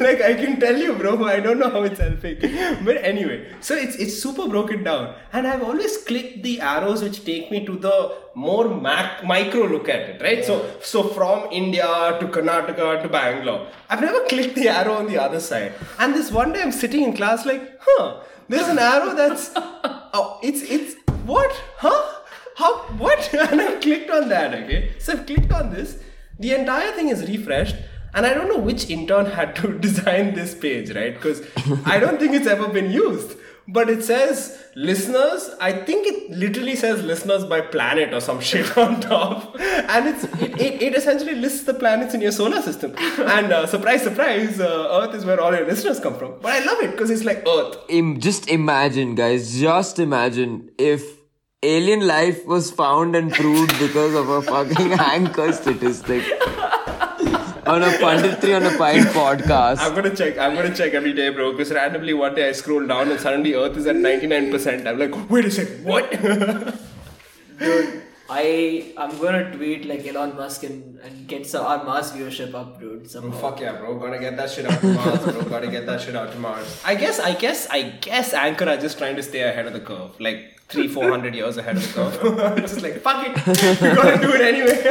like, like, I can tell you, bro. I don't know how it's helping. But anyway, so it's it's super broken down. And I've always clicked the arrows which take me to the more mac micro look at it, right? So so from India to Karnataka to Bangalore. I've never clicked the arrow on the other side. And this one day I'm sitting in class like, huh, there's an arrow that's oh it's it's what? Huh? How what? and I clicked on that, okay? So I've clicked on this. The entire thing is refreshed. And I don't know which intern had to design this page, right? Because I don't think it's ever been used. But it says listeners. I think it literally says listeners by planet or some shit on top. And it's it, it, essentially lists the planets in your solar system. And uh, surprise, surprise, uh, Earth is where all your listeners come from. But I love it because it's like Earth. Im- just imagine, guys. Just imagine if alien life was found and proved because of a fucking anchor statistic on a punditry on a pint podcast. I'm gonna check. I'm gonna check every day, bro. Because randomly one day I scroll down and suddenly Earth is at 99%. I'm like, wait a second, what? Dude, I I'm gonna tweet like Elon Musk and, and get some our Mars viewership up, dude. Somehow. Oh, fuck yeah, bro. Gonna get that shit out to Mars, bro. Gotta get that shit out to Mars. I guess, I guess, I guess Anchor are just trying to stay ahead of the curve. Like three, four hundred years ahead of the curve. it's just like, fuck it. We gotta do it anyway.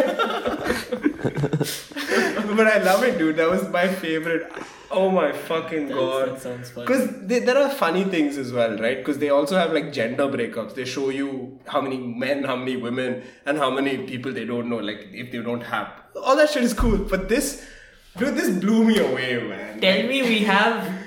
but I love it, dude. That was my favorite. Oh my fucking god. that sounds fun. Because there are funny things as well, right? Because they also have like gender breakups. They show you how many men, how many women, and how many people they don't know. Like if they don't have all that shit is cool. But this, dude, this blew me away, man. Tell me we have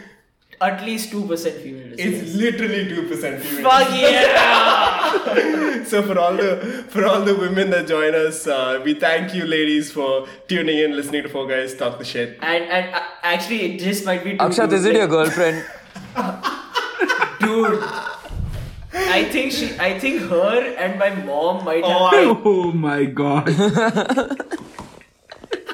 at least 2% female listeners. It's literally two percent female. Fuck yeah! So for all the for all the women that join us, uh, we thank you, ladies, for tuning in, listening to four guys talk the shit. and and uh, actually, it just might be. Two Akshat, is it your girlfriend? dude? I think she, I think her and my mom might Oh, have. I- Oh my god.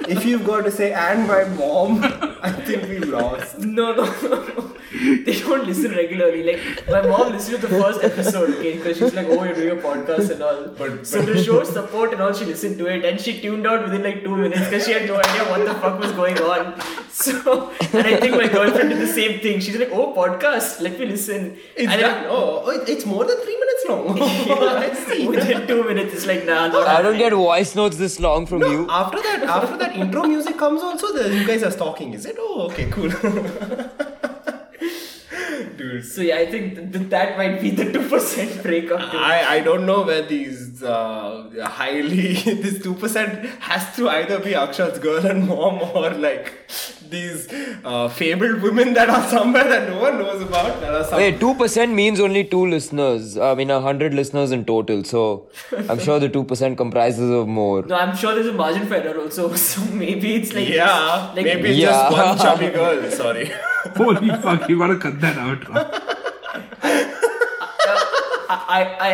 If you've got to say and my mom, I think we lost. No, no, no. They don't listen regularly. Like my mom listened to the first episode, okay, because she's like, "Oh, you're doing a podcast and all." But- so to show support and all, she listened to it, and she tuned out within like two minutes because she had no idea what the fuck was going on. So, and I think my girlfriend did the same thing. She's like, "Oh, podcast, let me listen." It's and done. Oh, it's more than three minutes long. Oh, I see. Within two minutes, it's like, nah, not I don't get voice notes this long from you. After that, after that intro music comes, also the you guys are stalking. Is it? Oh, okay, cool. Dude, So yeah, I think th- th- that might be the two percent breakup. thing. I, I don't know where these uh, highly this two percent has to either be Akshat's girl and mom or like these uh, fabled women that are somewhere that no one knows about. That are some, Wait, two percent means only two listeners. I mean, a hundred listeners in total. So I'm sure the two percent comprises of more. No, I'm sure there's a margin for error also. So maybe it's like yeah, like, maybe it's Yeah. just one chubby girl. Sorry. Holy fuck, you gotta cut that out. I I.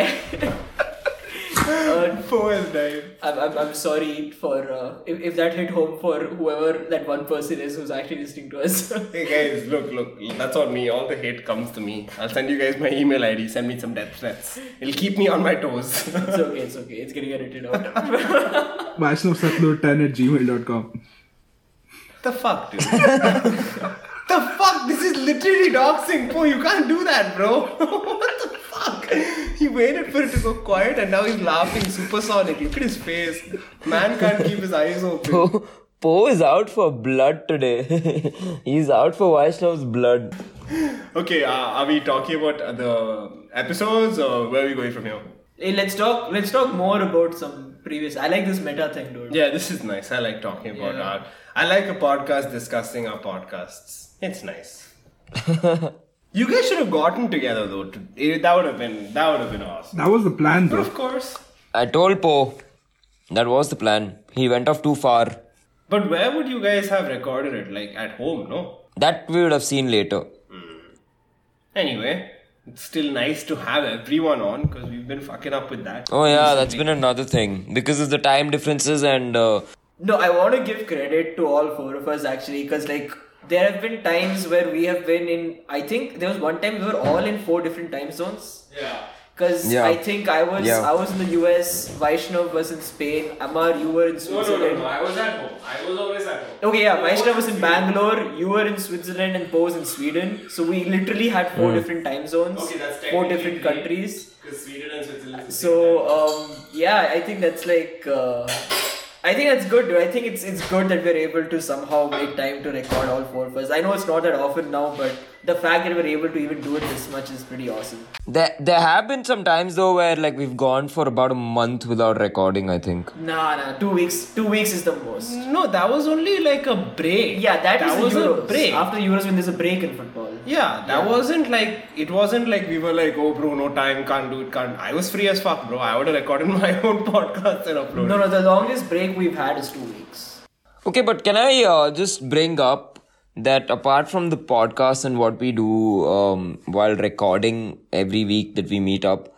uh, Four has died. I'm, I'm, I'm sorry for uh, if, if that hit home for whoever that one person is who's actually listening to us. Hey guys, look, look, that's on me. All the hate comes to me. I'll send you guys my email ID. Send me some death threats. It'll keep me on my toes. it's okay, it's okay. It's getting edited out. Vaishnavsatlo10 at gmail.com. the fuck, dude? The fuck? This is literally doxing. Bro, you can't do that, bro. what the fuck? He waited for it to go quiet and now he's laughing supersonic. Look at his face. Man can't keep his eyes open. Po, po is out for blood today. He's out for Vaishnav's blood. Okay, uh, are we talking about the episodes or where are we going from here? hey, let's talk. Let's talk more about some previous. I like this meta thing, dude. Yeah, this is nice. I like talking about Yeah. our. I like a podcast discussing our podcasts. It's nice. you guys should have gotten together though. To, eh, that would have been that would have been awesome. That was the plan, But though. of course. I told Po that was the plan. He went off too far. But where would you guys have recorded it? Like at home, no? That we would have seen later. Anyway, it's still nice to have everyone on because we've been fucking up with that. Oh yeah, that's been another thing because of the time differences and uh, No, I want to give credit to all four of us actually, because like there have been times where we have been in. I think there was one time we were all in four different time zones. Yeah. Because Yeah. I think I was Yeah. I was in the US, Vaishnav was in Spain, Amar you were in Switzerland. No, no, no. I was at home. I was always at home. Okay, yeah, Vaishnav was in Bangalore, you were in Switzerland, and Po was in Sweden. So we literally had four different time zones, Okay, that's four different three. countries. Because Sweden and Switzerland. So um, yeah, I think that's like uh, I think that's good. I think it's it's good that we're able to somehow make time to record all four of us. I know it's not that often now, but the fact that we're able to even do it this much is pretty awesome. there there have been some times though where like we've gone for about a month without recording. I think. Nah, nah, two weeks. Two weeks is the most. No, that was only like a break. Yeah, that, that was, was the a break. After Euros, when there's a break in football. Yeah, that wasn't like it wasn't like we were like, oh bro, no time, can't do it, can't. I was free as fuck, bro. I would have recorded my own podcast and uploaded. No, no, the longest break we've had is two weeks. Okay, but can I uh, just bring up that apart from the podcast and what we do um, while recording every week that we meet up,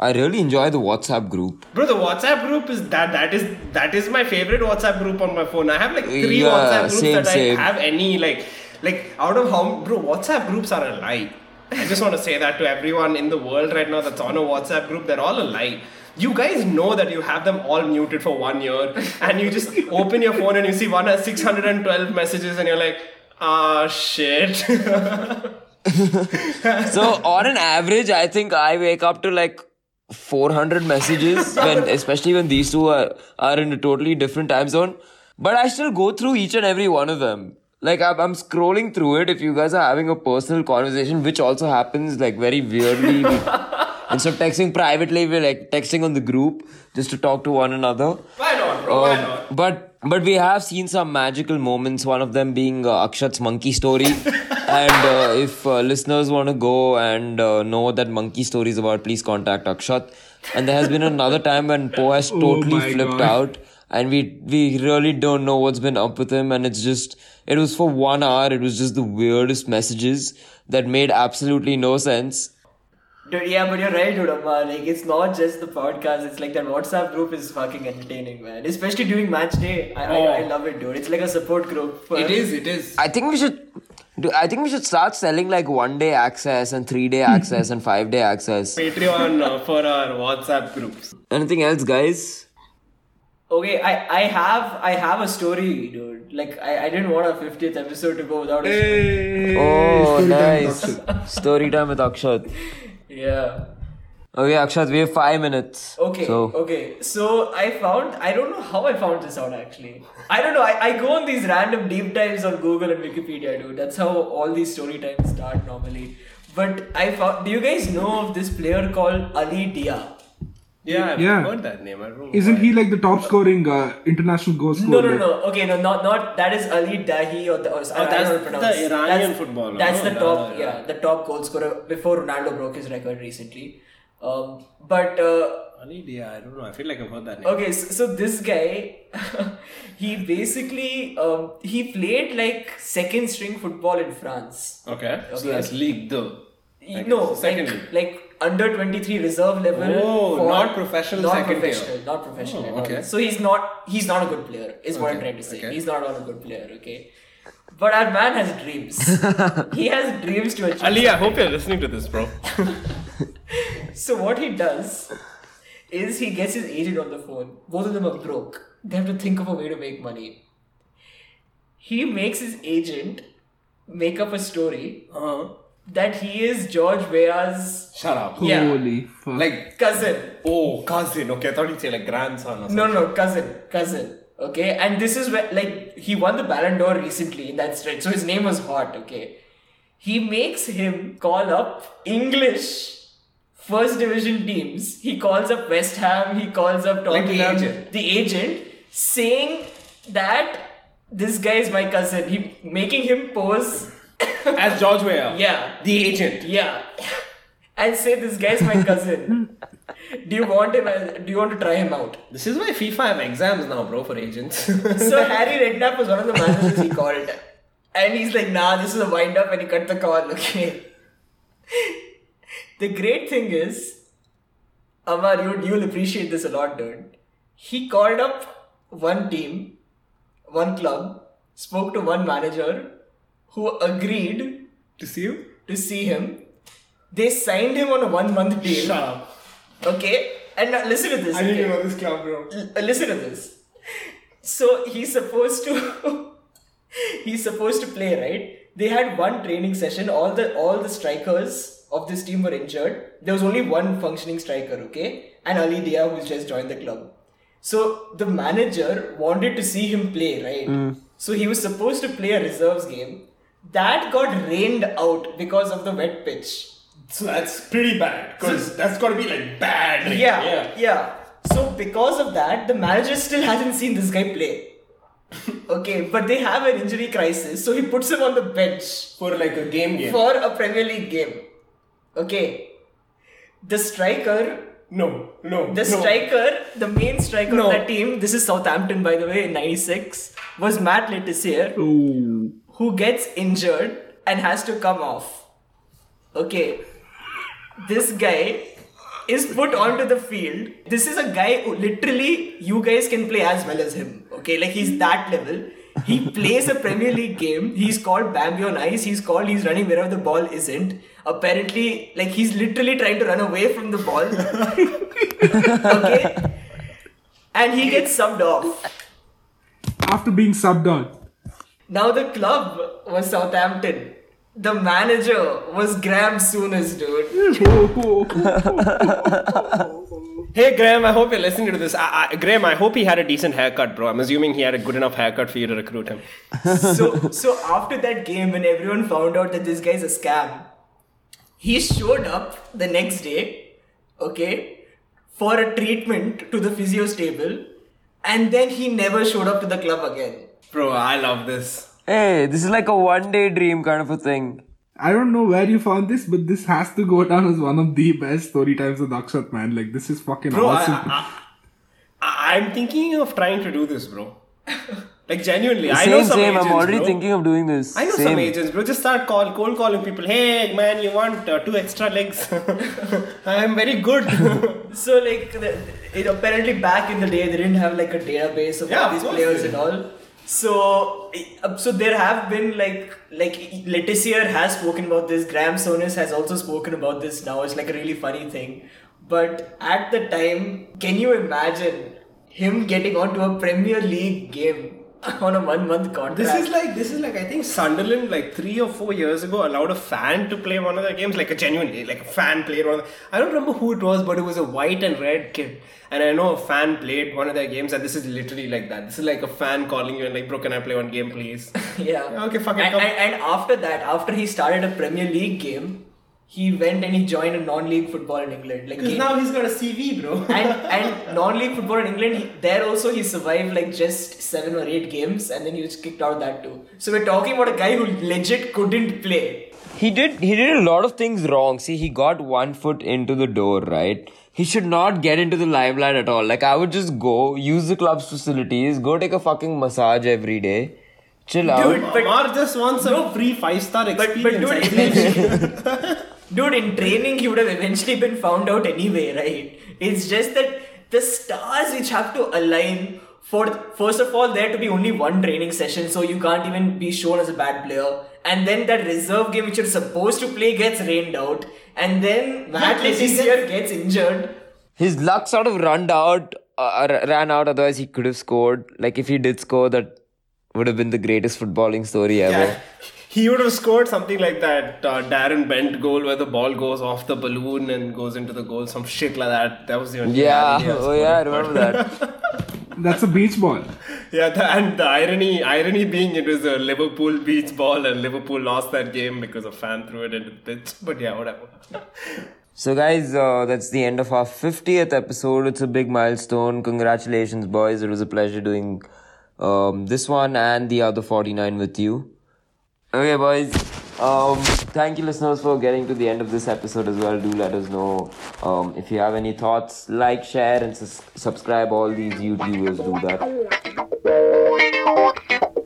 I really enjoy the WhatsApp group. Bro, the WhatsApp group is that that is that is my favorite WhatsApp group on my phone. I have like three Yeah, WhatsApp groups same, that same. I have any like like out of how bro WhatsApp groups are a lie. I just want to say that to everyone in the world right now that's on a WhatsApp group, they're all a lie. You guys know that you have them all muted for one year, and you just open your phone and you see one has 612 messages, and you're like, ah shit. So on an average, I think I wake up to like 400 messages when, especially when these two are, are in a totally different time zone. but I still go through each and every one of them. Like I'm, I'm scrolling through it. If you guys are having a personal conversation, which also happens like very weirdly, we, so texting privately, we're like texting on the group just to talk to one another. Why not, bro? Why Um, not? but but we have seen some magical moments. One of them being uh, Akshat's monkey story. and uh, if uh, listeners want to go and uh, know what that monkey story is about, please contact Akshat. And there has been another time when Po has Oh totally my flipped God. out, and we we really don't know what's been up with him. And it's just it was for one hour. It was just the weirdest messages that made absolutely no sense. Dude, yeah, but you're right, dude, Like, it's not just the podcast. It's like that WhatsApp group is fucking entertaining, man. Especially during match day. I, Oh. I, I love it, dude. It's like a support group. For, It is, it is. I think we should. do- I think we should start selling like one day access and three day access and five day access. Patreon uh, for our WhatsApp groups. Anything else, guys? Okay, I, I have I have a story, dude. Like, I, I didn't want our 50th episode to go without a story. Hey, Oh, story nice. Akshat. Story time with Akshat. Yeah. Okay, Akshat, we have five minutes. Okay, So, okay. So I found, I don't know how I found this out actually. I don't know. I, I go on these random deep dives on Google and Wikipedia, dude. That's how all these story times start normally. But I found, do you guys know of this player called Ali Dia? Yeah, I've Yeah. heard that name. I don't know. Isn't why. he like the top scoring uh, international goal No, scorer? no, no. Okay, no, not not that is Ali Daei or the. Or, I- I that's don't know how to pronounce. the Iranian That's- footballer, That's no? the top, Yeah, yeah, yeah. the top goal scorer before Ronaldo broke his record recently. Um, but uh, Ali Dia, I don't know. I feel like I've heard that name. Okay, so, so this guy, he basically um, he played like second string football in France. Okay. So Okay. that's League Two. I no, guess. second like, league. like under twenty three reserve level. Oh, not professional Not second tier. professional, not professional. Oh, okay. So he's not he's not a good player. Is what I'm trying to say. okay. He's not a good player. Okay. But our man has dreams. he has dreams to achieve. Ali, I hope you're listening to this, bro. So what he does is he gets his agent on the phone. Both of them are broke. They have to think of a way to make money. He makes his agent make up a story Uh-huh. That he is George Weah's Shut up. Yeah. Holy fuck. Like, cousin. oh, cousin. Okay, I thought you'd say like grandson or something. No, no, no, cousin, cousin. Okay, and this is where like he won the Ballon d'Or recently in that stretch, so his name was hot. Okay, he makes him call up English first division teams. He calls up West Ham. He calls up Like the agent. the agent, saying that this guy is my cousin. He making him pose. As George Weah. Yeah. The agent. Yeah, and say this guy's my cousin. Do you want him? as- Do you want to try him out? This is why FIFA have exams now, bro, for agents. So Harry Redknapp was one of the managers he called. And he's like, nah, this is a wind up and he cut the call, okay. the great thing is, Amar, you, you'll appreciate this a lot, dude. He called up one team, one club, spoke to one manager who agreed to see you? to see him. They signed him on a one month deal. Shut up. Okay? And now listen to this. I didn't okay? know this club, bro. L- uh, listen to this. So he's supposed to he's supposed to play, right? They had one training session. All the all the strikers of this team were injured. There was only one functioning striker, okay? And Ali Dia who's just joined the club. So the manager wanted to see him play, right? Hmm. So he was supposed to play a reserves game. That got rained out because of the wet pitch. So that's pretty bad. Because that's got to be like bad. rain. Yeah, yeah, So because of that, the manager still hasn't seen this guy play. okay, but they have an injury crisis, so he puts him on the bench For like a game game. for a Premier League game. Okay. The striker, no, no. the no. striker, the main striker No. of that team, this is Southampton by the way, in 96, was Matt Le Tissier, Oh. Who gets injured and has to come off. Okay. This guy is put onto the field. This is a guy who literally you guys can play as well as him. Okay, like he's that level. He plays a Premier League game. He's called Bambi on ice. He's called. He's running wherever the ball isn't. Apparently, like he's literally trying to run away from the ball. okay, and he gets subbed off. After being subbed out. Now the club was Southampton. The manager was Graham Souness, dude. Hey Graham, I hope you're listening to this. I, I, Graham, I hope he had a decent haircut, bro. I'm assuming he had a good enough haircut for you to recruit him. so so after that game when everyone found out that this guy's a scam he showed up the next day okay for a treatment to the physio stable and then he never showed up to the club again Bro, I love this. Hey, this is like a one day dream kind of a thing. I don't know where you found this, but this has to go down as one of the best story times of Akshat, man. Like, this is fucking Bro, awesome. I, I, I'm thinking of trying to do this, bro. Like genuinely, I know some same. agents, I'm already bro. thinking of doing this. I know same. some agents, bro. Just start call, cold calling people. Hey, man, you want uh, two extra legs? I'm very good. so like the, it, apparently back in the day they didn't have like a database of Yeah, all these course players they and all so uh, so there have been like like Le Tissier has spoken about this. Graham Souness has also spoken about this. Now it's like a really funny thing. But at the time can you imagine him getting onto a Premier League game on a one month contract This is like this is like I think Sunderland like three or four years ago allowed a fan to play one of their games like a genuinely like a fan played one. Of the, I don't remember who it was, but it was a white and red kid, and I know a fan played one of their games, and this is literally like that. This is like a fan calling you and like, bro, can I play one game, please? yeah okay, fuck it, and, and after that after he started a Premier League game he went and he joined a non-league football in England like Because he- now he's got a CV, bro. and and non-league football in England, he, there also he survived like just seven or eight games, and then he was kicked out of that too. So we're talking about a guy who legit couldn't play. He did he did a lot of things wrong. See, he got one foot into the door, right? He should not get into the limelight at all. Like I would just go, use the club's facilities, go take a fucking massage every day, chill out. Dude, but- Amar just wants a free five star But but experience. dude, I think. eventually, dude, in training he would have eventually been found out anyway, right? It's just that the stars which have to align for first of all there to be only one training session, so you can't even be shown as a bad player. And then that reserve game which you're supposed to play gets rained out, and then Matt Le Tissier gets injured. His luck sort of ran out, uh, ran out. Otherwise, he could have scored. Like if he did score, that would have been the greatest footballing story ever. Yeah. He would have scored something like that uh, Darren Bent goal where the ball goes off the balloon and goes into the goal, some shit like that. That was the only Yeah, oh yeah, I remember that. That's a beach ball. Yeah, the, and the irony, irony being it was a Liverpool beach ball and Liverpool lost that game because a fan threw it into the pitch. But yeah, whatever. So, guys, uh, that's the end of our 50th episode. It's a big milestone. Congratulations, boys. It was a pleasure doing um, this one and the other 49 with you. Okay, boys. Um, thank you, listeners, for getting to the end of this episode as well. Do let us know um, if you have any thoughts. Like, share, and sus- subscribe. All these YouTubers do that.